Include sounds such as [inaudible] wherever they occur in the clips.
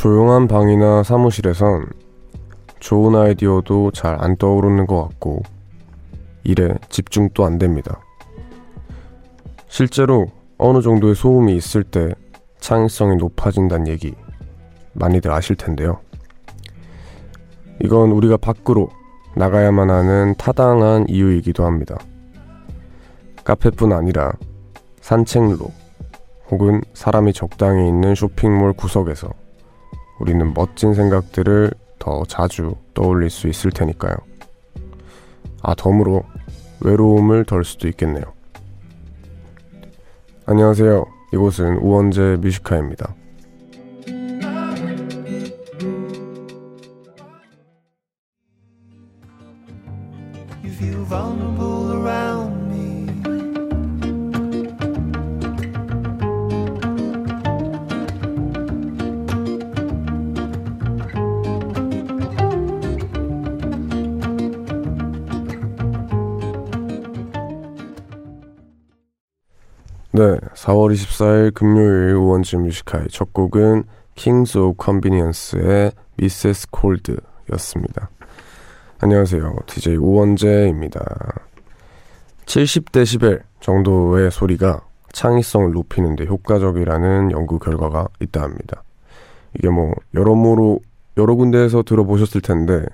조용한 방이나 사무실에선 좋은 아이디어도 잘 안 떠오르는 것 같고 일에 집중도 안 됩니다. 실제로 어느 정도의 소음이 있을 때 창의성이 높아진다는 얘기 많이들 아실 텐데요. 이건 우리가 밖으로 나가야만 하는 타당한 이유이기도 합니다. 카페뿐 아니라 산책로 혹은 사람이 적당히 있는 쇼핑몰 구석에서 우리는 멋진 생각들을 더 자주 떠올릴 수 있을 테니까요. 아, 덤으로 외로움을 덜 수도 있겠네요. 안녕하세요. 이곳은 우원재 뮤지카입니다. 네, 4월 24일 금요일 우원재 Music High의 첫 곡은 Kings of Convenience의 Mrs. Cold였습니다. 안녕하세요. DJ 우원재입니다. 70데시벨 정도의 소리가 창의성을 높이는데 효과적이라는 연구 결과가 있다 합니다. 이게 뭐 여러모로 여러 군데에서 들어보셨을 텐데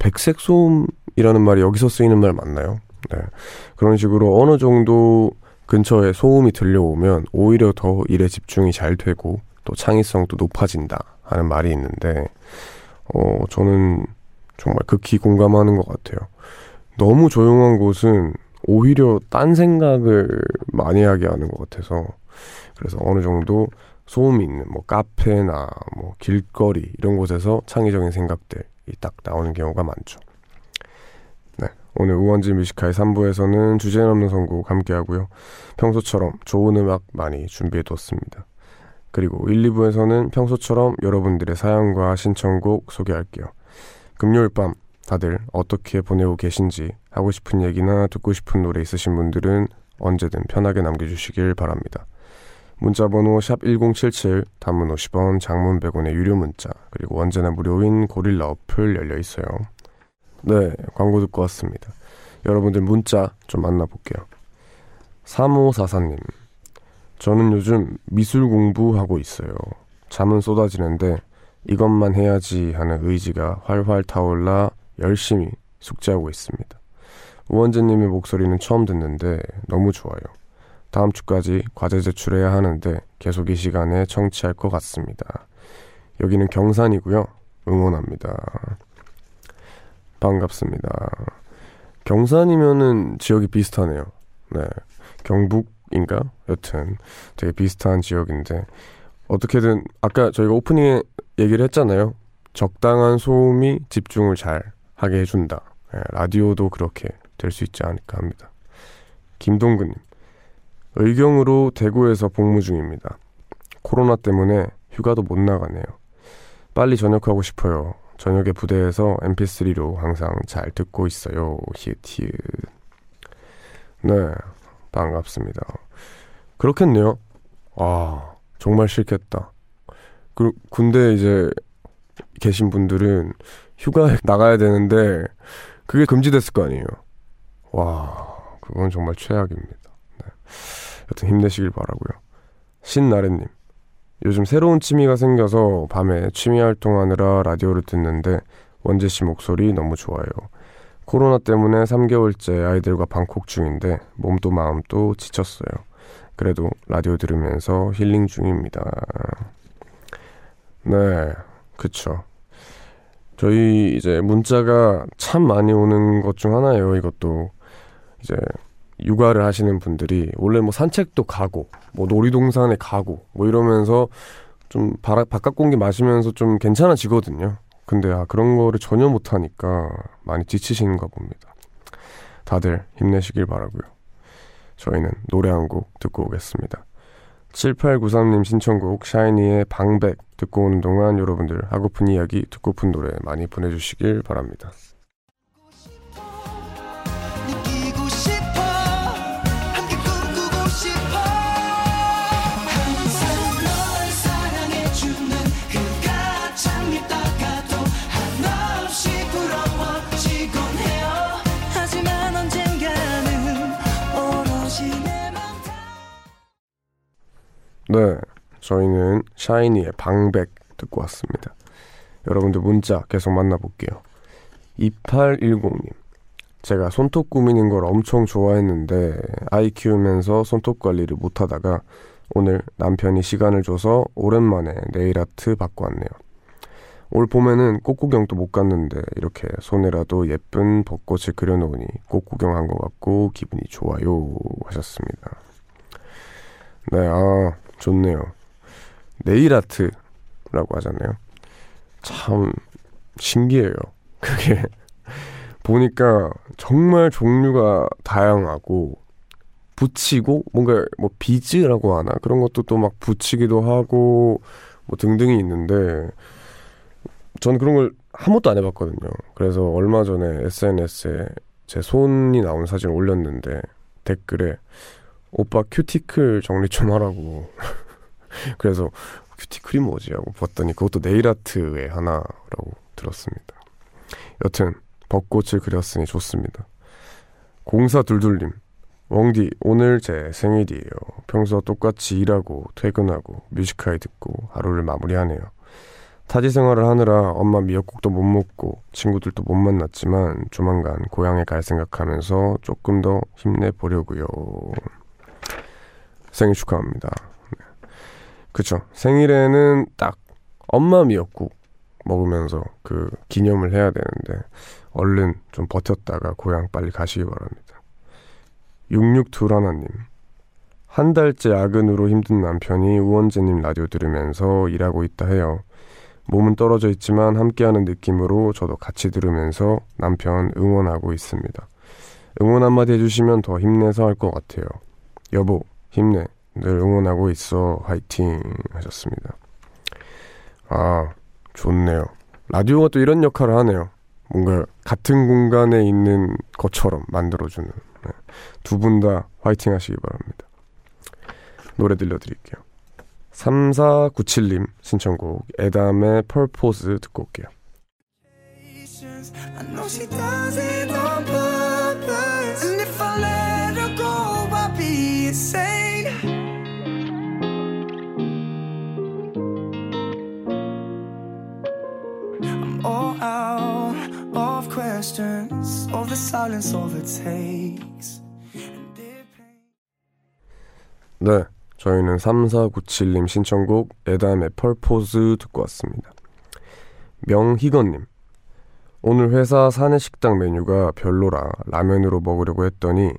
백색 소음이라는 말이 여기서 쓰이는 말 맞나요? 네. 그런 식으로 어느 정도 근처에 소음이 들려오면 오히려 더 일에 집중이 잘 되고 또 창의성도 높아진다 하는 말이 있는데 어 저는 정말 극히 공감하는 것 같아요. 너무 조용한 곳은 오히려 딴 생각을 많이 하게 하는 것 같아서 그래서 어느 정도 소음이 있는 뭐 카페나 뭐 길거리 이런 곳에서 창의적인 생각들이 딱 나오는 경우가 많죠. 네, 오늘 우원재 Music High의 3부에서는 주제 넘는 선곡 함께 하고요. 평소처럼 좋은 음악 많이 준비해뒀습니다. 그리고 1, 2부에서는 평소처럼 여러분들의 사연과 신청곡 소개할게요. 금요일 밤 다들 어떻게 보내고 계신지 하고 싶은 얘기나 듣고 싶은 노래 있으신 분들은 언제든 편하게 남겨주시길 바랍니다. 문자번호 샵 1077, 단문 50원, 장문 100원의 유료 문자, 그리고 언제나 무료인 고릴라 어플 열려 있어요. 네, 광고 듣고 왔습니다. 여러분들 문자 좀 만나볼게요. 3544님, 저는 요즘 미술 공부하고 있어요. 잠은 쏟아지는데 이것만 해야지 하는 의지가 활활 타올라 열심히 숙제하고 있습니다. 우원재님의 목소리는 처음 듣는데 너무 좋아요. 다음 주까지 과제 제출해야 하는데 계속 이 시간에 청취할 것 같습니다. 여기는 경산이고요. 응원합니다. 반갑습니다. 경산이면은 지역이 비슷하네요. 네. 경북인가? 여튼 되게 비슷한 지역인데 어떻게든 아까 저희가 오프닝에 얘기를 했잖아요. 적당한 소음이 집중을 잘 하게 해준다. 네, 라디오도 그렇게 될 수 있지 않을까 합니다. 김동근님, 의경으로 대구에서 복무 중입니다. 코로나 때문에 휴가도 못 나가네요. 빨리 전역하고 싶어요. 저녁에 부대에서 mp3로 항상 잘 듣고 있어요. 히읗히읗. 네, 반갑습니다. 그렇겠네요. 아, 정말 싫겠다. 그 군대 이제 계신 분들은 휴가에 [laughs] 나가야 되는데 그게 금지됐을 거 아니에요. 와, 그건 정말 최악입니다. 네. 여튼 힘내시길 바라고요. 신나래님, 요즘 새로운 취미가 생겨서 밤에 취미 활동하느라 라디오를 듣는데 원재 씨 목소리 너무 좋아요. 코로나 때문에 3개월째 아이들과 방콕 중인데 몸도 마음도 지쳤어요. 그래도 라디오 들으면서 힐링 중입니다. 네, 그쵸. 저희 이제 문자가 참 많이 오는 것 중 하나예요. 이것도 이제 육아를 하시는 분들이 원래 뭐 산책도 가고 뭐 놀이동산에 가고 뭐 이러면서 좀 바라, 바깥 공기 마시면서 좀 괜찮아지거든요. 근데 아 그런 거를 전혀 못 하니까 많이 지치시는가 봅니다. 다들 힘내시길 바라고요. 저희는 노래 한 곡 듣고 오겠습니다. 7893님 신청곡 샤이니의 방백 듣고 오는 동안 여러분들 하고픈 이야기 듣고픈 노래 많이 보내주시길 바랍니다. 네, 저희는 샤이니의 방백 듣고 왔습니다. 여러분들 문자 계속 만나볼게요. 2810님. 제가 손톱 꾸미는 걸 엄청 좋아했는데 아이 키우면서 손톱 관리를 못하다가 오늘 남편이 시간을 줘서 오랜만에 네일 아트 받고 왔네요. 올 봄에는 꽃구경도 못 갔는데 이렇게 손에라도 예쁜 벚꽃을 그려놓으니 꽃구경한 것 같고 기분이 좋아요 하셨습니다. 네, 아 좋네요. 네일 아트라고 하잖아요. 참 신기해요. 그게 [laughs] 보니까 정말 종류가 다양하고 붙이고 뭔가 뭐 비즈라고 하나 그런 것도 또 막 붙이기도 하고 뭐 등등이 있는데 저는 그런 걸 한 번도 안 해봤거든요. 그래서 얼마 전에 SNS에 제 손이 나온 사진을 올렸는데 댓글에 오빠 큐티클 정리 좀 하라고. [laughs] 그래서 큐티클이 뭐지 하고 봤더니 그것도 네일 아트의 하나라고 들었습니다. 여튼 벚꽃을 그렸으니 좋습니다. 공사 둘둘님 웡디 오늘 제 생일이에요. 평소 똑같이 일하고 퇴근하고 Music High 듣고 하루를 마무리하네요. 타지 생활을 하느라 엄마 미역국도 못 먹고 친구들도 못 만났지만 조만간 고향에 갈 생각하면서 조금 더 힘내보려고요. 생일 축하합니다. 네. 그쵸. 생일에는 딱 엄마 미역국 먹으면서 그 기념을 해야 되는데 얼른 좀 버텼다가 고향 빨리 가시기 바랍니다. 6621님. 한 달째 야근으로 힘든 남편이 우원재님 라디오 들으면서 일하고 있다 해요. 몸은 떨어져 있지만 함께하는 느낌으로 저도 같이 들으면서 남편 응원하고 있습니다. 응원 한마디 해주시면 더 힘내서 할 것 같아요. 여보, 힘내. 늘 응원하고 있어. 화이팅. 하셨습니다. 아, 좋네요. 라디오가 또 이런 역할을 하네요. 뭔가 같은 공간에 있는 것처럼 만들어주는. 네. 두분 다 화이팅 하시기 바랍니다. 노래 들려드릴게요. 3497님 신청곡 에담의 펄포즈 듣고 올게요. I know she does it on purpose all out of questions Of the silence overtakes 네 저희는 3497님 신청곡 에담의 펄포즈 듣고 왔습니다. 명희건님 오늘 회사 사내식당 메뉴가 별로라 라면으로 먹으려고 했더니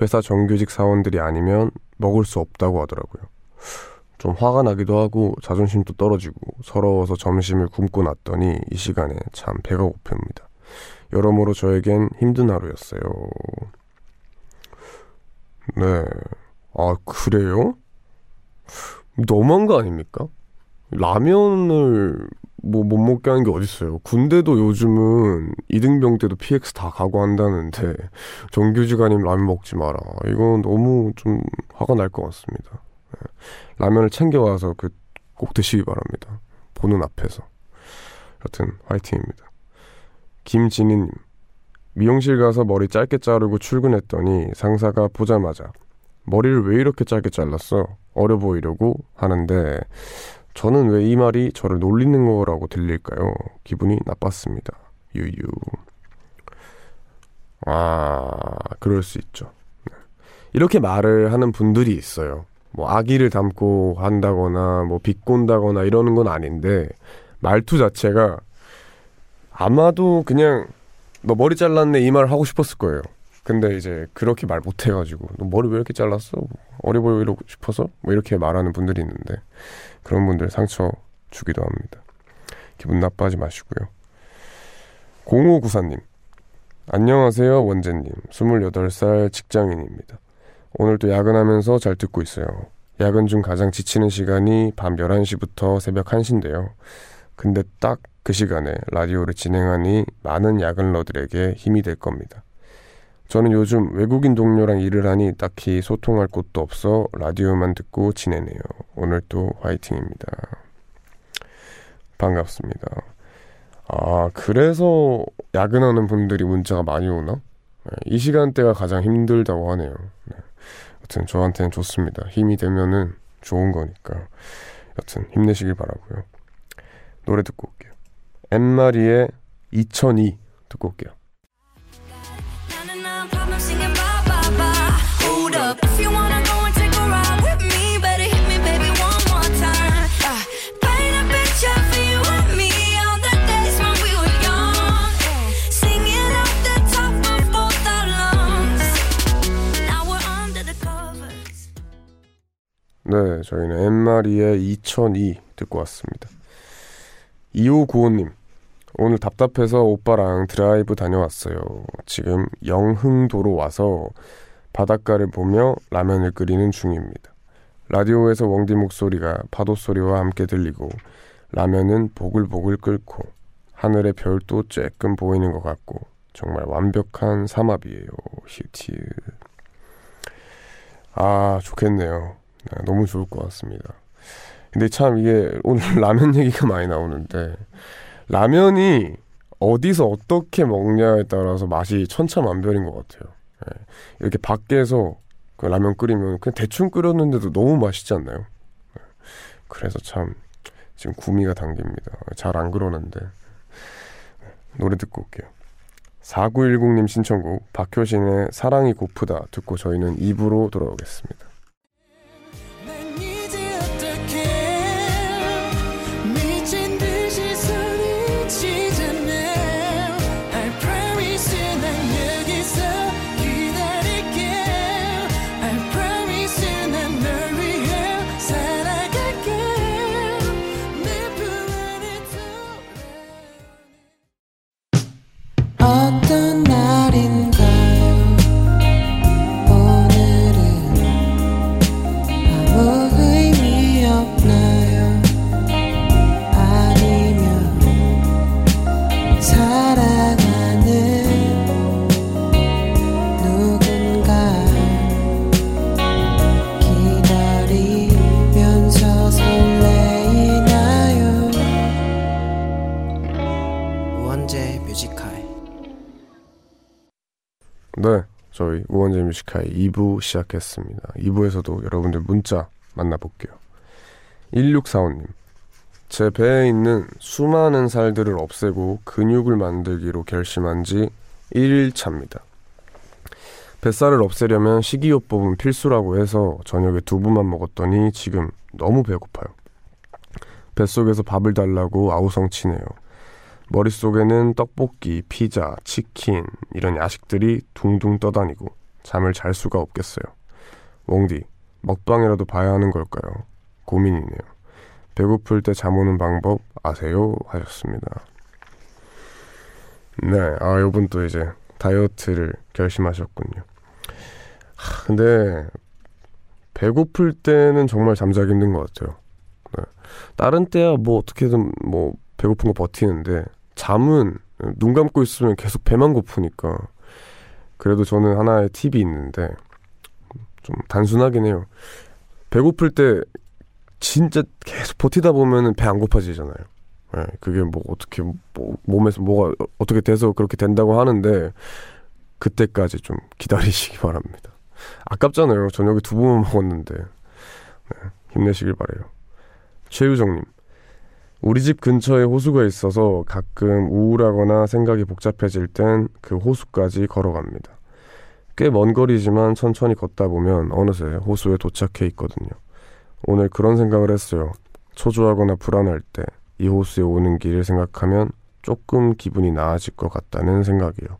회사 정규직 사원들이 아니면 먹을 수 없다고 하더라고요. 좀 화가 나기도 하고 자존심도 떨어지고 서러워서 점심을 굶고 났더니 이 시간에 참 배가 고픕니다. 여러모로 저에겐 힘든 하루였어요. 네. 아, 그래요? 너무한 거 아닙니까? 라면을 뭐 못 먹게 하는 게 어딨어요. 군대도 요즘은 이등병 때도 PX 다 가고 한다는데 정규직 아니면 라면 먹지 마라. 이건 너무 좀 화가 날 것 같습니다. 네. 라면을 챙겨와서 그 꼭 드시기 바랍니다. 보는 앞에서. 여튼 화이팅입니다. 김진희님 미용실 가서 머리 짧게 자르고 출근했더니 상사가 보자마자 머리를 왜 이렇게 짧게 잘랐어? 어려 보이려고 하는데 저는 왜 이 말이 저를 놀리는 거라고 들릴까요? 기분이 나빴습니다. 유유. 아, 그럴 수 있죠. 네. 이렇게 말을 하는 분들이 있어요. 뭐 아기를 담고 한다거나 뭐 비꼰다거나 이러는 건 아닌데 말투 자체가 아마도 그냥 너 머리 잘랐네 이말 하고 싶었을 거예요. 근데 이제 그렇게 말 못 해가지고 너 머리 왜 이렇게 잘랐어? 어려 보이고 싶어서 뭐 이렇게 말하는 분들이 있는데 그런 분들 상처 주기도 합니다. 기분 나빠하지 마시고요. 0594님 안녕하세요 원재님 28살 직장인입니다. 오늘도 야근하면서 잘 듣고 있어요. 야근 중 가장 지치는 시간이 밤 11시부터 새벽 1시인데요. 근데 딱 그 시간에 라디오를 진행하니 많은 야근러들에게 힘이 될 겁니다. 저는 요즘 외국인 동료랑 일을 하니 딱히 소통할 곳도 없어 라디오만 듣고 지내네요. 오늘 또 화이팅입니다. 반갑습니다. 아, 그래서 야근하는 분들이 문자가 많이 오나? 네, 이 시간대가 가장 힘들다고 하네요. 네. 하여튼 저한테는 좋습니다. 힘이 되면은 좋은 거니까. 여튼 힘내시길 바라고요. 노래 듣고 올게요. 엠마리의 2002 듣고 올게요. 저희는 엠마리의 2002 듣고 왔습니다. 2595님, 오늘 답답해서 오빠랑 드라이브 다녀왔어요. 지금 영흥도로 와서 바닷가를 보며 라면을 끓이는 중입니다. 라디오에서 웡디 목소리가 파도 소리와 함께 들리고 라면은 보글보글 끓고 하늘의 별도 쬐끔 보이는 것 같고 정말 완벽한 삼합이에요. 히트. 아 좋겠네요. 네, 너무 좋을 것 같습니다. 근데 참 이게 오늘 [laughs] 라면 얘기가 많이 나오는데 라면이 어디서 어떻게 먹냐에 따라서 맛이 천차만별인 것 같아요. 네. 이렇게 밖에서 그 라면 끓이면 그냥 대충 끓였는데도 너무 맛있지 않나요? 네. 그래서 참 지금 구미가 당깁니다. 잘 안 그러는데 노래 듣고 올게요. 4910님 신청곡 박효신의 사랑이 고프다 듣고 저희는 입으로 돌아오겠습니다. 2부 시작했습니다. 2부에서도 여러분들 문자 만나볼게요. 1645님. 제 배에 있는 수많은 살들을 없애고 근육을 만들기로 결심한 지 1일 차입니다. 뱃살을 없애려면 식이요법은 필수라고 해서 저녁에 두부만 먹었더니 지금 너무 배고파요. 뱃속에서 밥을 달라고 아우성치네요. 머릿속에는 떡볶이, 피자, 치킨 이런 야식들이 둥둥 떠다니고 잠을 잘 수가 없겠어요. 웡디, 먹방이라도 봐야 하는 걸까요? 고민이네요. 배고플 때 잠 오는 방법 아세요? 하셨습니다. 네, 아, 요분 또 이제 다이어트를 결심하셨군요. 하, 근데 배고플 때는 정말 잠자기 힘든 것 같아요. 네. 다른 때야 뭐 어떻게든 뭐 배고픈 거 버티는데 잠은 눈 감고 있으면 계속 배만 고프니까 그래도 저는 하나의 팁이 있는데 좀 단순하긴 해요. 배고플 때 진짜 계속 버티다 보면은 배 안 고파지잖아요. 네, 그게 뭐 어떻게 뭐 몸에서 뭐가 어떻게 돼서 그렇게 된다고 하는데 그때까지 좀 기다리시기 바랍니다. 아깝잖아요. 저녁에 두 번만 먹었는데 네, 힘내시길 바래요. 최유정님 우리 집 근처에 호수가 있어서 가끔 우울하거나 생각이 복잡해질 땐 그 호수까지 걸어갑니다. 꽤 먼 거리지만 천천히 걷다 보면 어느새 호수에 도착해 있거든요. 오늘 그런 생각을 했어요. 초조하거나 불안할 때 이 호수에 오는 길을 생각하면 조금 기분이 나아질 것 같다는 생각이요.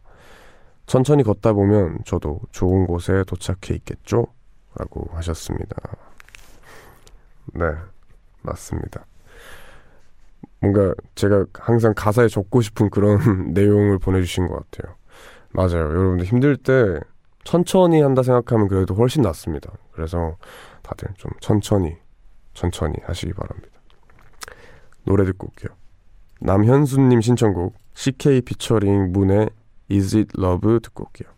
천천히 걷다 보면 저도 좋은 곳에 도착해 있겠죠? 라고 하셨습니다. 네, 맞습니다. 뭔가 제가 항상 가사에 적고 싶은 그런 [laughs] 내용을 보내주신 것 같아요. 맞아요. 여러분들 힘들 때 천천히 한다 생각하면 그래도 훨씬 낫습니다. 그래서 다들 좀 천천히, 천천히 하시기 바랍니다. 노래 듣고 올게요. 남현수님 신청곡 CK 피처링 문의 Is It Love 듣고 올게요.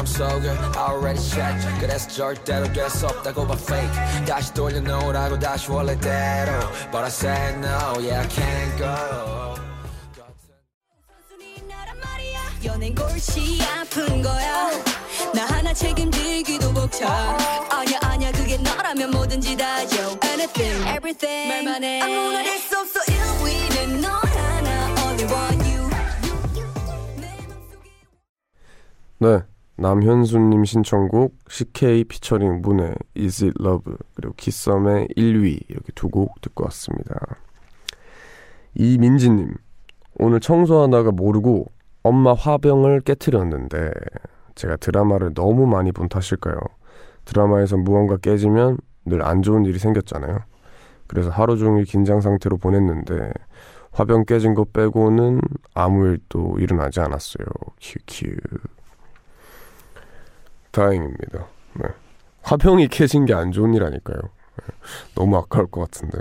마음속을 already check 그래서 절대로 될 수 없다고 봐 fake. 다시 돌려놓으라고 다시 원래대로. But I said no yeah I can't go. 버릇이 아픈 거야 나 하나 책임지기도 벅차 아냐 아냐 그게 너라면 뭐든지 다죠 Anything everything 말만 해 아무나 될수 없어 1위는 너 하나 only one 네. 남현수님 신청곡 CK 피처링 문의 Is It Love 그리고 키썸의 1위 이렇게 두 곡 듣고 왔습니다. 이민지님 오늘 청소하다가 모르고 엄마 화병을 깨뜨렸는데 제가 드라마를 너무 많이 본 탓일까요? 드라마에서 무언가 깨지면 늘 안 좋은 일이 생겼잖아요. 그래서 하루 종일 긴장 상태로 보냈는데 화병 깨진 거 빼고는 아무 일도 일어나지 않았어요. 큐큐. 다행입니다. 네. 화병이 깨진 게 안 좋은 일 아닐까요? 네. 너무 아까울 것 같은데.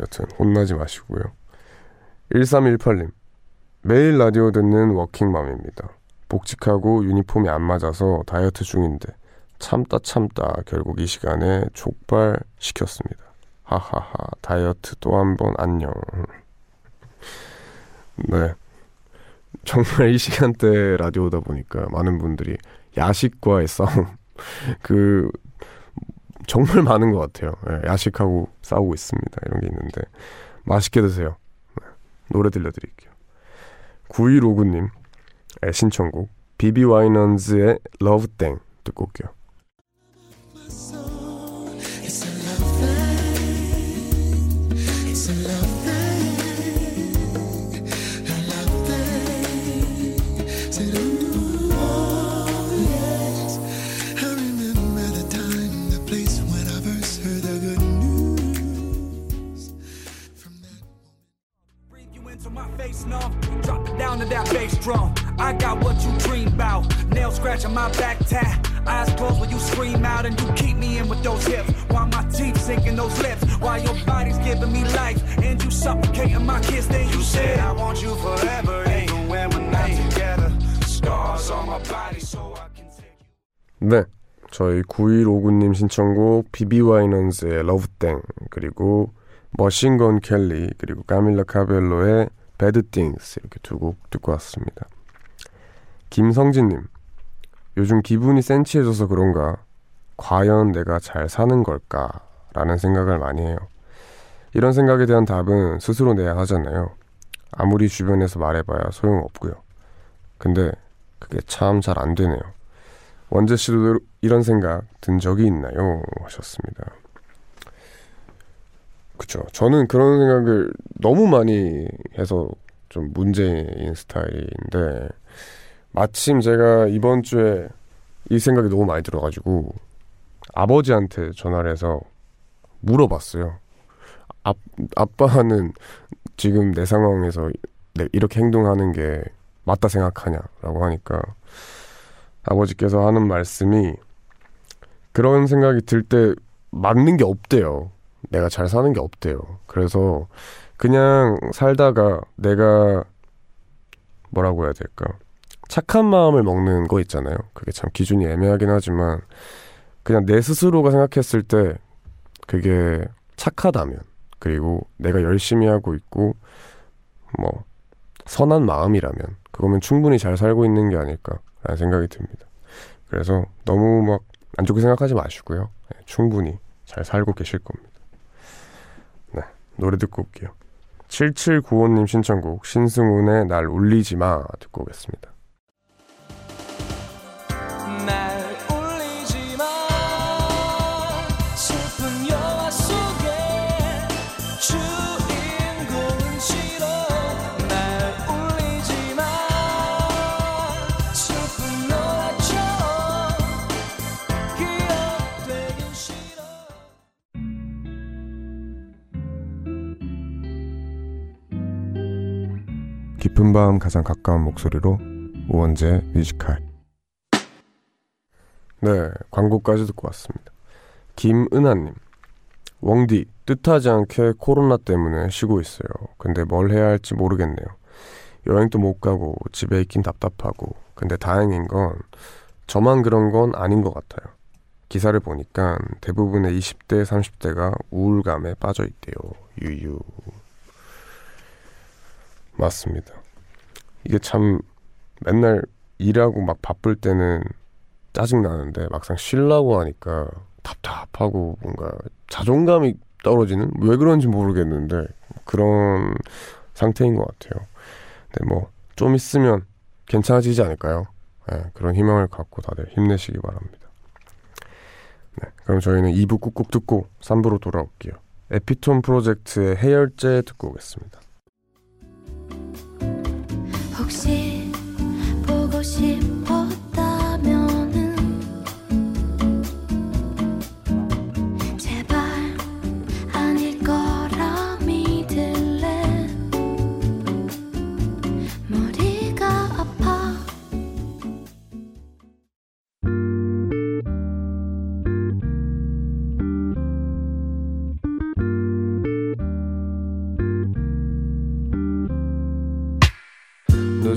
여튼 혼나지 마시고요. 1318님. 매일 라디오 듣는 워킹맘입니다. 복직하고 유니폼이 안 맞아서 다이어트 중인데 참다 참다 결국 이 시간에 족발 시켰습니다. 하하하 다이어트 또 한 번 안녕. 네. 정말 이 시간대 라디오다 보니까 많은 분들이 야식과의 싸움 [laughs] 그 정말 많은 것 같아요. 예, 야식하고 싸우고 있습니다. 이런 게 있는데 맛있게 드세요. 네, 노래 들려드릴게요. 9159님 신청곡 비비 와이넌즈의 러브땡 듣고 올게요. It's a love bass drum. I got what you dream about. Nail scratching my back tat. Eyes closed when you scream out and you keep me in with those hips. While my teeth sinking those lips. While your body's giving me life. And you suffocating my kiss. Then you said, I want you forever. Even when we're not together. Scars on my body so I can take you. 네. 저희 9159님 신청곡 비비 와이넌즈의 러브땡 그리고 머신건 켈리 그리고 까밀라 카벨로의 배드 띵스 이렇게 두 곡 듣고 왔습니다. 김성진님 요즘 기분이 센치해져서 그런가 과연 내가 잘 사는 걸까 라는 생각을 많이 해요. 이런 생각에 대한 답은 스스로 내야 하잖아요. 아무리 주변에서 말해봐야 소용없고요. 근데 그게 참 잘 안 되네요. 원재 씨도 이런 생각 든 적이 있나요? 하셨습니다. 그쵸. 저는 그런 생각을 너무 많이 해서 좀 문제인 스타일인데, 마침 제가 이번 주에 이 생각이 너무 많이 들어가지고, 아버지한테 전화를 해서 물어봤어요. 아, 아빠는 지금 내 상황에서 내- 이렇게 행동하는 게 맞다 생각하냐라고 하니까, 아버지께서 하는 말씀이 그런 생각이 들 때 맞는 게 없대요. 내가 잘 사는 게 없대요. 그래서 그냥 살다가 내가 뭐라고 해야 될까? 착한 마음을 먹는 거 있잖아요. 그게 참 기준이 애매하긴 하지만 그냥 내 스스로가 생각했을 때 그게 착하다면 그리고 내가 열심히 하고 있고 뭐 선한 마음이라면 그거면 충분히 잘 살고 있는 게 아닐까라는 생각이 듭니다. 그래서 너무 막 안 좋게 생각하지 마시고요. 네, 충분히 잘 살고 계실 겁니다. 네, 노래 듣고 올게요. 7795님 신청곡 신승훈의 날 울리지 마 듣고 오겠습니다. 깊은 밤 가장 가까운 목소리로 우원재 뮤지컬. 네 광고까지 듣고 왔습니다. 김은하님 웡디 뜻하지 않게 코로나 때문에 쉬고 있어요. 근데 뭘 해야 할지 모르겠네요. 여행도 못 가고 집에 있긴 답답하고. 근데 다행인 건 저만 그런 건 아닌 것 같아요. 기사를 보니까 대부분의 20대 30대가 우울감에 빠져 있대요. 유유. 맞습니다. 이게 참 맨날 일하고 막 바쁠 때는 짜증 나는데 막상 쉬려고 하니까 답답하고 뭔가 자존감이 떨어지는 왜 그런지 모르겠는데 그런 상태인 것 같아요. 근데 뭐 좀 있으면 괜찮아지지 않을까요? 네, 그런 희망을 갖고 다들 힘내시기 바랍니다. 네, 그럼 저희는 2부 꾹꾹 듣고 3부로 돌아올게요. 에피톤 프로젝트의 해열제 듣고 오겠습니다.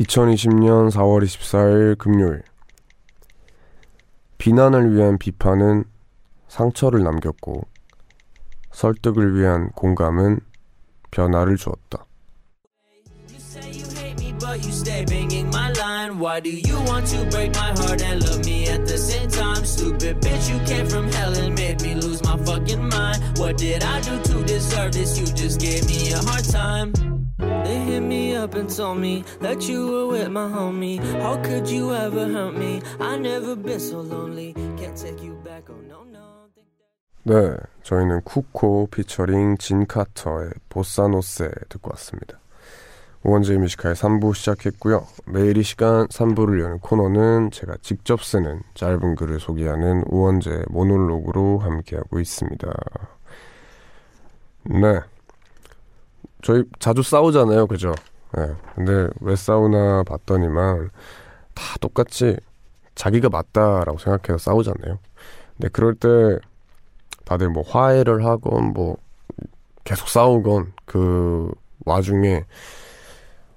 (2020년 4월 24일) 금요일. 비난을 위한 비판은 상처를 남겼고 설득을 위한 공감은 변화를 주었다. They hit me up and told me that you were with my homie. How could you ever hurt me? I never been so lonely. Can't take you back, oh no, no. 네, 저희는 쿠코 피처링 진 카터의 Bossa No Sé 듣고 왔습니다. 우원재 Music High 3부 시작했고요. 매일 이 시간 3부를 여는 코너는 제가 직접 쓰는 짧은 글을 소개하는 우원재 모놀로그로 함께하고 있습니다. 네. 저희 자주 싸우잖아요. 그죠? 네. 근데 왜 싸우나 봤더니만 다 똑같이 자기가 맞다라고 생각해서 싸우잖아요. 근데 그럴 때 다들 뭐 화해를 하건 뭐 계속 싸우건 그 와중에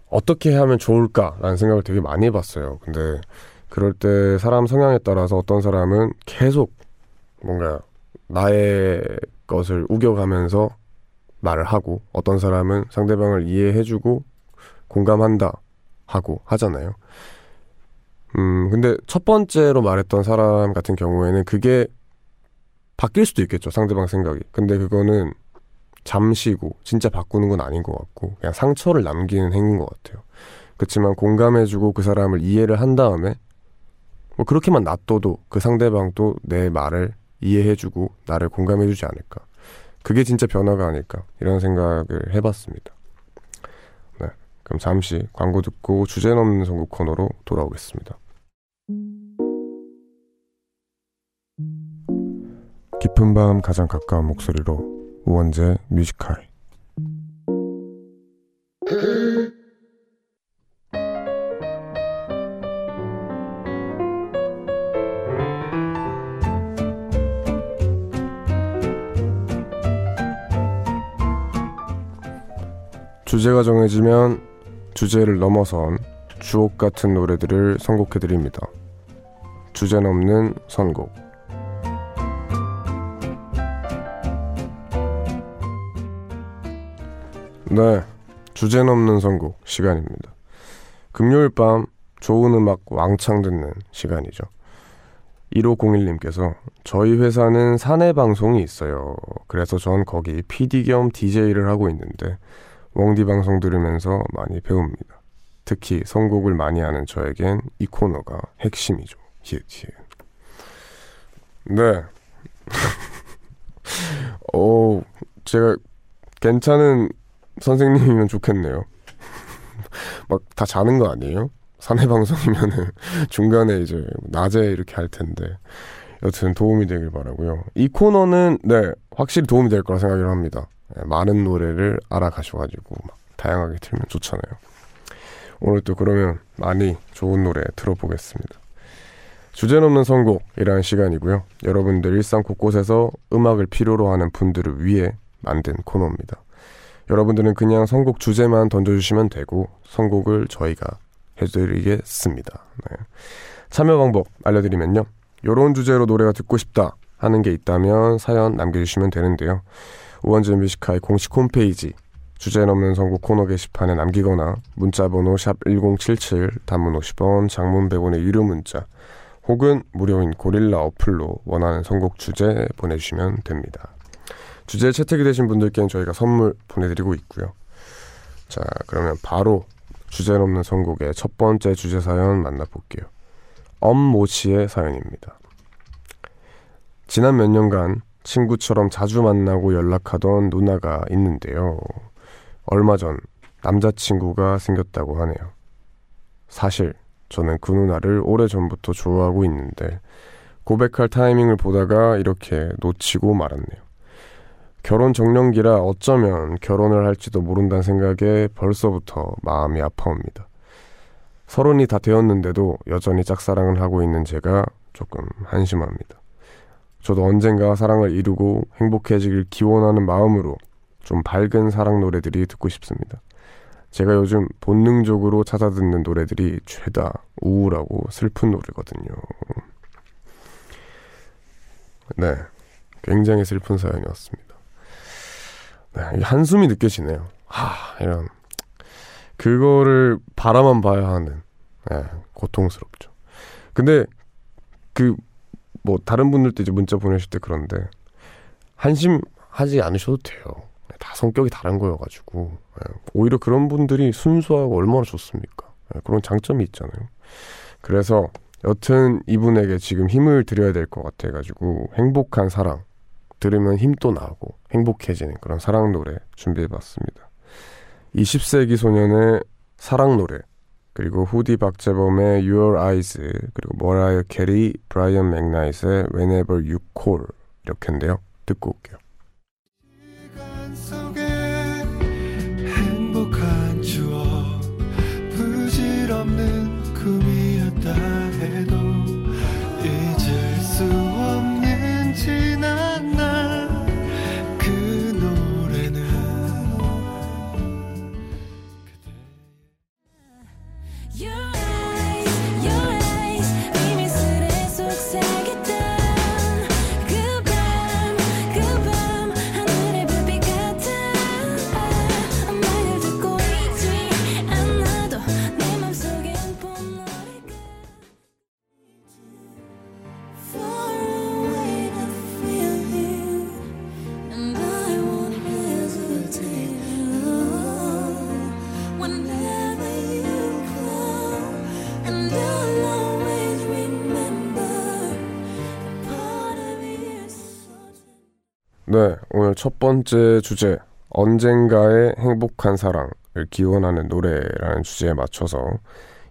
어떻게 하면 좋을까라는 생각을 되게 많이 해봤어요. 근데 그럴 때 사람 성향에 따라서 어떤 사람은 계속 뭔가 나의 것을 우겨가면서 말을 하고 어떤 사람은 상대방을 이해해주고 공감한다 하고 하잖아요. 음, 근데 첫 번째로 말했던 사람 같은 경우에는 그게 바뀔 수도 있겠죠. 상대방 생각이. 근데 그거는 잠시고 진짜 바꾸는 건 아닌 것 같고 그냥 상처를 남기는 행위인 것 같아요. 그렇지만 공감해주고 그 사람을 이해를 한 다음에 뭐 그렇게만 놔둬도 그 상대방도 내 말을 이해해주고 나를 공감해주지 않을까. 그게 진짜 변화가 아닐까 이런 생각을 해봤습니다. 네, 그럼 잠시 광고 듣고 주제 넘는 선곡 코너로 돌아오겠습니다. 깊은 밤 가장 가까운 목소리로 우원재 뮤지컬 [laughs] 주제가 정해지면 주제를 넘어선 주옥 같은 노래들을 선곡해 드립니다. 주제 넘는 선곡 네, 주제 넘는 선곡 시간입니다. 금요일 밤 좋은 음악 왕창 듣는 시간이죠. 1501님께서 저희 회사는 사내 방송이 있어요. 그래서 전 거기 PD 겸 DJ를 하고 있는데 웡디 방송 들으면서 많이 배웁니다. 특히 선곡을 많이 하는 저에겐 이 코너가 핵심이죠. 히읗 히읗. 네. [laughs] 오, 제가 괜찮은 선생님이면 좋겠네요. [laughs] 막 다 자는 거 아니에요? 사내 방송이면은 [laughs] 중간에 이제 낮에 이렇게 할 텐데 여튼 도움이 되길 바라고요. 이 코너는 네 확실히 도움이 될 거라 생각을 합니다. 네, 많은 노래를 알아가셔가지고 막 다양하게 틀면 좋잖아요. 오늘 또 그러면 많이 좋은 노래 들어보겠습니다. 주제 넘는 선곡이라는 시간이고요. 여러분들 일상 곳곳에서 음악을 필요로 하는 분들을 위해 만든 코너입니다. 여러분들은 그냥 선곡 주제만 던져주시면 되고 선곡을 저희가 해드리겠습니다. 네. 참여 방법 알려드리면요. 요런 주제로 노래가 듣고 싶다 하는 게 있다면 사연 남겨주시면 되는데요. 우원재의 Music High 공식 홈페이지 주제 넘는 선곡 코너 게시판에 남기거나 문자번호 샵 1077 단문 50원 장문 100원의 유료 문자 혹은 무료인 고릴라 어플로 원하는 선곡 주제 보내주시면 됩니다. 주제에 채택이 되신 분들께는 저희가 선물 보내드리고 있고요. 자 그러면 바로 주제 넘는 선곡의 첫 번째 주제 사연 만나볼게요. 엄모 씨의 사연입니다. 지난 몇 년간 친구처럼 자주 만나고 연락하던 누나가 있는데요. 얼마 전 남자친구가 생겼다고 하네요. 사실 저는 그 누나를 오래전부터 좋아하고 있는데 고백할 타이밍을 보다가 이렇게 놓치고 말았네요. 결혼 정년기라 어쩌면 결혼을 할지도 모른다는 생각에 벌써부터 마음이 아파옵니다. 서른이 다 되었는데도 여전히 짝사랑을 하고 있는 제가 조금 한심합니다. 저도 언젠가 사랑을 이루고 행복해지길 기원하는 마음으로 좀 밝은 사랑 노래들이 듣고 싶습니다. 제가 요즘 본능적으로 찾아 듣는 노래들이 죄다 우울하고 슬픈 노래거든요. 네. 굉장히 슬픈 사연이었습니다. 네, 한숨이 느껴지네요. 하, 이런. 그거를 바라만 봐야 하는, 네, 고통스럽죠. 근데, 그, 뭐, 다른 분들도 이제 문자 보내실 때 그런데, 한심하지 않으셔도 돼요. 다 성격이 다른 거여가지고 예, 오히려 그런 분들이 순수하고 얼마나 좋습니까? 예, 그런 장점이 있잖아요. 그래서 여튼 이분에게 지금 힘을 드려야 될 것 같아가지고 행복한 사랑 들으면 힘도 나고 행복해지는 그런 사랑 노래 준비해봤습니다. 20세기 소년의 사랑 노래 그리고 후디 박재범의 Your Eyes 그리고 머라이어 캐리, 브라이언 맥나잇의 Whenever You Call 이렇게인데요. 듣고 올게요. 네, 오늘 첫 번째 주제 언젠가의 행복한 사랑을 기원하는 노래라는 주제에 맞춰서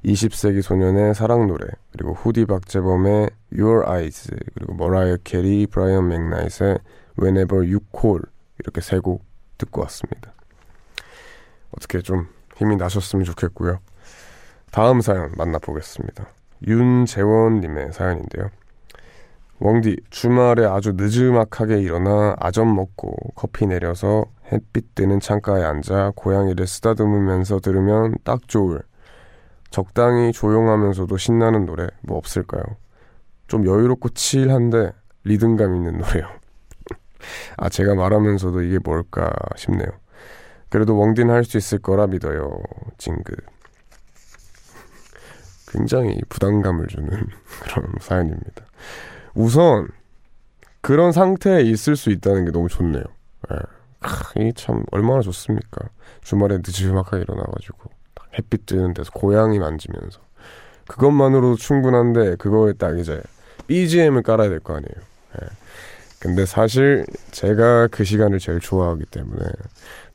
20세기 소년의 사랑 노래 그리고 후디 박재범의 Your Eyes 그리고 머라이어 캐리, 브라이언 맥나잇의 Whenever You Call 이렇게 세 곡 듣고 왔습니다. 어떻게 좀 힘이 나셨으면 좋겠고요. 다음 사연 만나보겠습니다. 윤재원님의 사연인데요. 웡디 주말에 아주 늦음막하게 일어나 아점 먹고 커피 내려서 햇빛 드는 창가에 앉아 고양이를 쓰다듬으면서 들으면 딱 좋을 적당히 조용하면서도 신나는 노래 뭐 없을까요? 좀 여유롭고 칠한데 리듬감 있는 노래요. [laughs] 아 제가 말하면서도 이게 뭘까 싶네요. 그래도 웡디는 할 수 있을 거라 믿어요. 징긋. 굉장히 부담감을 주는 [laughs] 그런 사연입니다. 우선 그런 상태에 있을 수 있다는 게 너무 좋네요. 예. 이게 참 얼마나 좋습니까? 주말에 늦지막하게 일어나가지고 딱 햇빛 뜨는 데서 고양이 만지면서 그것만으로도 충분한데 그거에 딱 이제 BGM을 깔아야 될 거 아니에요. 예. 근데 사실 제가 그 시간을 제일 좋아하기 때문에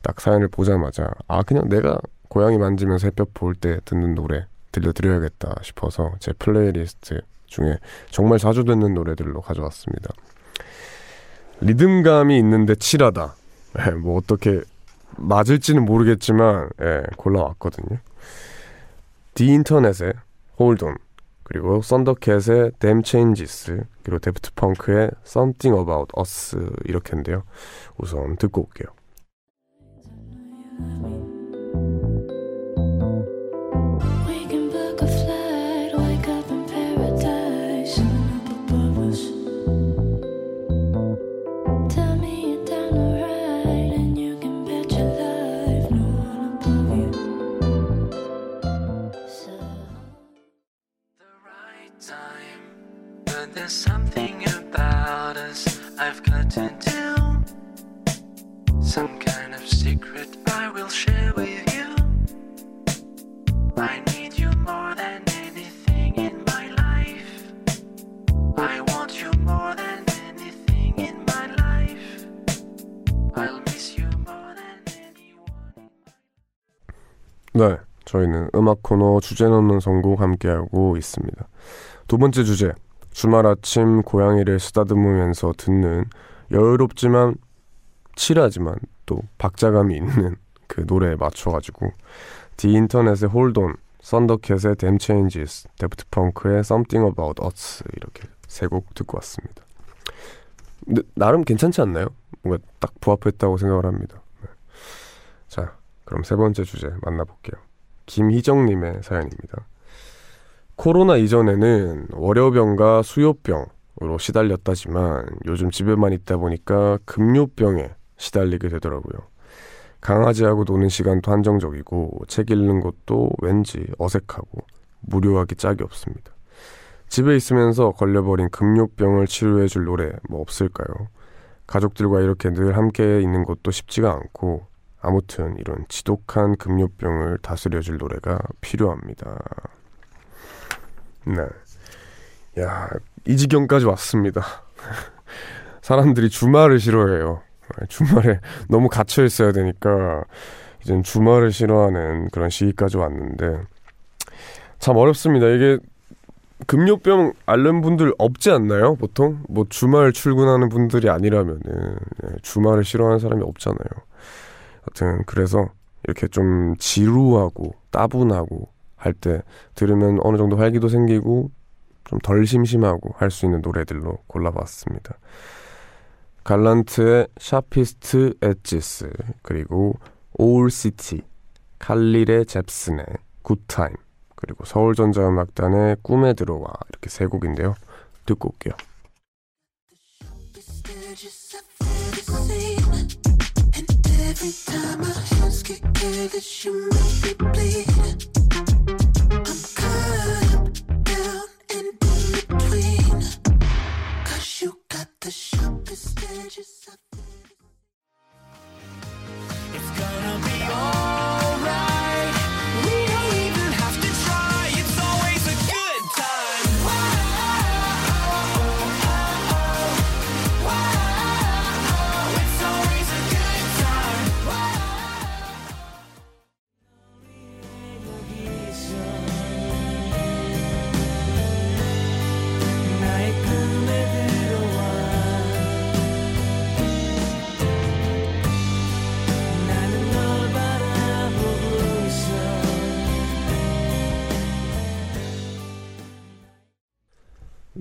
딱 사연을 보자마자 아 그냥 내가 고양이 만지면서 햇볕 볼 때 듣는 노래 들려드려야겠다 싶어서 제 플레이리스트 중에 정말 자주 듣는 노래들로 가져왔습니다. 리듬감이 있는데 chill하다. 예, 뭐 어떻게 맞을지는 모르겠지만 예, 골라왔거든요. 디 인터넷의 Hold On 그리고 썬더캣의 Damn Changes 그리고 다프트 펑크의 Something About Us 이렇게인데요. 우선 듣고 올게요. 음악 코너 주제 넘는 선곡 함께하고 있습니다. 두 번째 주제, 주말 아침 고양이를 쓰다듬으면서 듣는 여유롭지만 chill하지만 또 박자감이 있는 그 노래에 맞춰가지고 디 인터넷의 Hold On, 썬더캣의 Damn Changes, 다프트 펑크의 Something About Us 이렇게 세 곡 듣고 왔습니다. 근데 나름 괜찮지 않나요? 뭔가 딱 부합했다고 생각을 합니다. 네. 자, 그럼 세 번째 주제 만나볼게요. 김희정님의 사연입니다. 코로나 이전에는 월요병과 수요병으로 시달렸다지만 요즘 집에만 있다 보니까 급료병에 시달리게 되더라고요. 강아지하고 노는 시간도 한정적이고 책 읽는 것도 왠지 어색하고 무료하기 짝이 없습니다. 집에 있으면서 걸려버린 급료병을 치료해줄 노래 뭐 없을까요? 가족들과 이렇게 늘 함께 있는 것도 쉽지가 않고 아무튼 이런 지독한 급료병을 다스려줄 노래가 필요합니다. 네. 야, 이 지경까지 왔습니다. [laughs] 사람들이 주말을 싫어해요. 주말에 [laughs] 너무 갇혀 있어야 되니까 이젠 주말을 싫어하는 그런 시기까지 왔는데 참 어렵습니다. 이게 금요병 앓는 분들 없지 않나요? 보통 뭐 주말 출근하는 분들이 아니라면은 예, 주말을 싫어하는 사람이 없잖아요. 하여튼 그래서 이렇게 좀 지루하고 따분하고 할 때 들으면 어느 정도 활기도 생기고 좀 덜 심심하고 할 수 있는 노래들로 골라봤습니다. 갈란트의 Sharpest Edges 그리고 오울시티 칼릴의 잽슨의 굿타임 그리고 서울전자음악단의 꿈에 들어와 이렇게 세 곡인데요. 듣고 올게요. Every time my hands get careless, you make me bleed.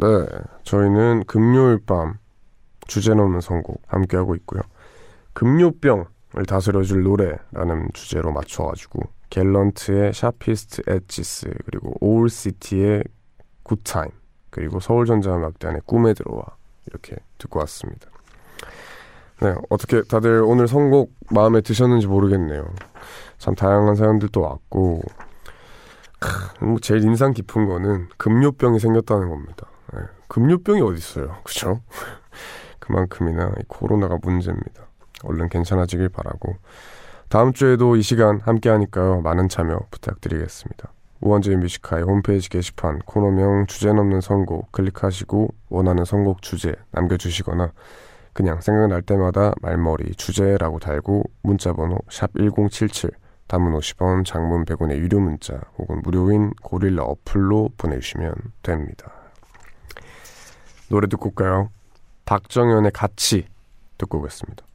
네, 저희는 금요일 밤 주제 넘는 선곡 함께하고 있고요. 금요병을 다스려줄 노래라는 주제로 맞춰가지고 갤런트의 Sharpest Edges 그리고 오울시티의 Good Time 그리고 서울전자음악단의 꿈에 들어와 이렇게 듣고 왔습니다. 네, 어떻게 다들 오늘 선곡 마음에 드셨는지 모르겠네요. 참 다양한 사연들도 왔고 크, 뭐 제일 인상 깊은 거는 금요병이 생겼다는 겁니다. 네, 금요병이 어디 있어요, [laughs] 그죠? 그만큼이나 이 코로나가 문제입니다. 얼른 괜찮아지길 바라고 다음 주에도 이 시간 함께 하니까요. 많은 참여 부탁드리겠습니다. 우원재의 Music High 홈페이지 게시판 코너명 주제 넘는 선곡 클릭하시고 원하는 선곡 주제 남겨주시거나 그냥 생각날 때마다 말머리 주제라고 달고 문자번호 샵 1077 단문 50원 장문 100원의 유료 문자 혹은 무료인 고릴라 어플로 보내주시면 됩니다. 노래 듣고 올까요? 박정현의 같이 듣고 오겠습니다.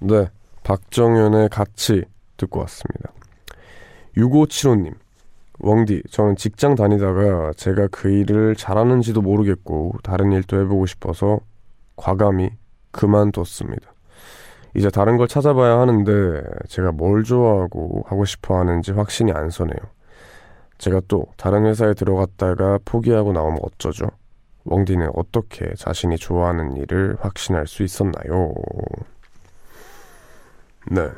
네. 네 박정현의 같이 듣고 왔습니다. 6575님, 웡디, 저는 직장 다니다가 제가 그 일을 잘하는지도 모르겠고 다른 일도 해보고 싶어서 과감히 그만뒀습니다. 이제 다른 걸 찾아봐야 하는데 제가 뭘 좋아하고 하고 싶어 하는지 확신이 안 서네요. 제가 또 다른 회사에 들어갔다가 포기하고 나오면 어쩌죠? 웡디는 어떻게 자신이 좋아하는 일을 확신할 수 있었나요? 네.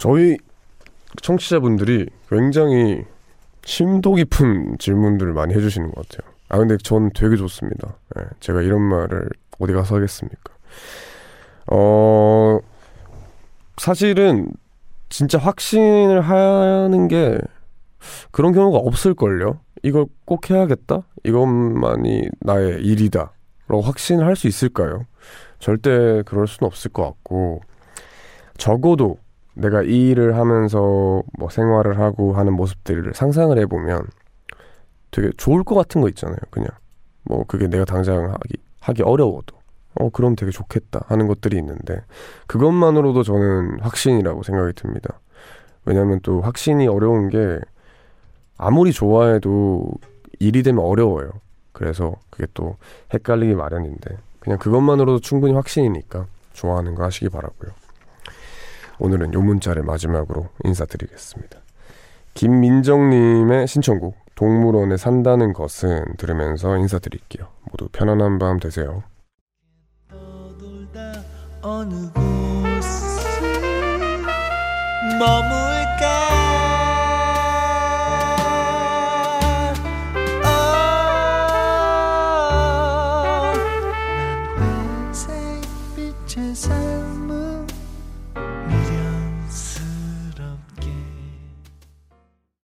저희 청취자분들이 굉장히 심도 깊은 질문들을 많이 해주시는 것 같아요. 아, 근데 전 되게 좋습니다. 예, 제가 이런 말을 어디 가서 하겠습니까? 어, 사실은 진짜 확신을 하는 게 그런 경우가 없을걸요? 이걸 꼭 해야겠다? 이것만이 나의 일이다. 라고 확신을 할 수 있을까요? 절대 그럴 수는 없을 것 같고, 적어도 내가 이 일을 하면서 뭐 생활을 하고 하는 모습들을 상상을 해보면 되게 좋을 것 같은 거 있잖아요. 그냥. 뭐 그게 내가 당장 하기, 하기 어려워도. 어, 그럼 되게 좋겠다 하는 것들이 있는데, 그것만으로도 저는 확신이라고 생각이 듭니다. 왜냐면 또 확신이 어려운 게 아무리 좋아해도 일이 되면 어려워요. 그래서 그게 또 헷갈리기 마련인데 그냥 그것만으로도 충분히 확신이니까 좋아하는 거 하시기 바라고요. 오늘은 요 문자를 마지막으로 인사드리겠습니다. 김민정님의 신청곡 동물원에 산다는 것은 들으면서 인사드릴게요. 모두 편안한 밤 되세요. 머물까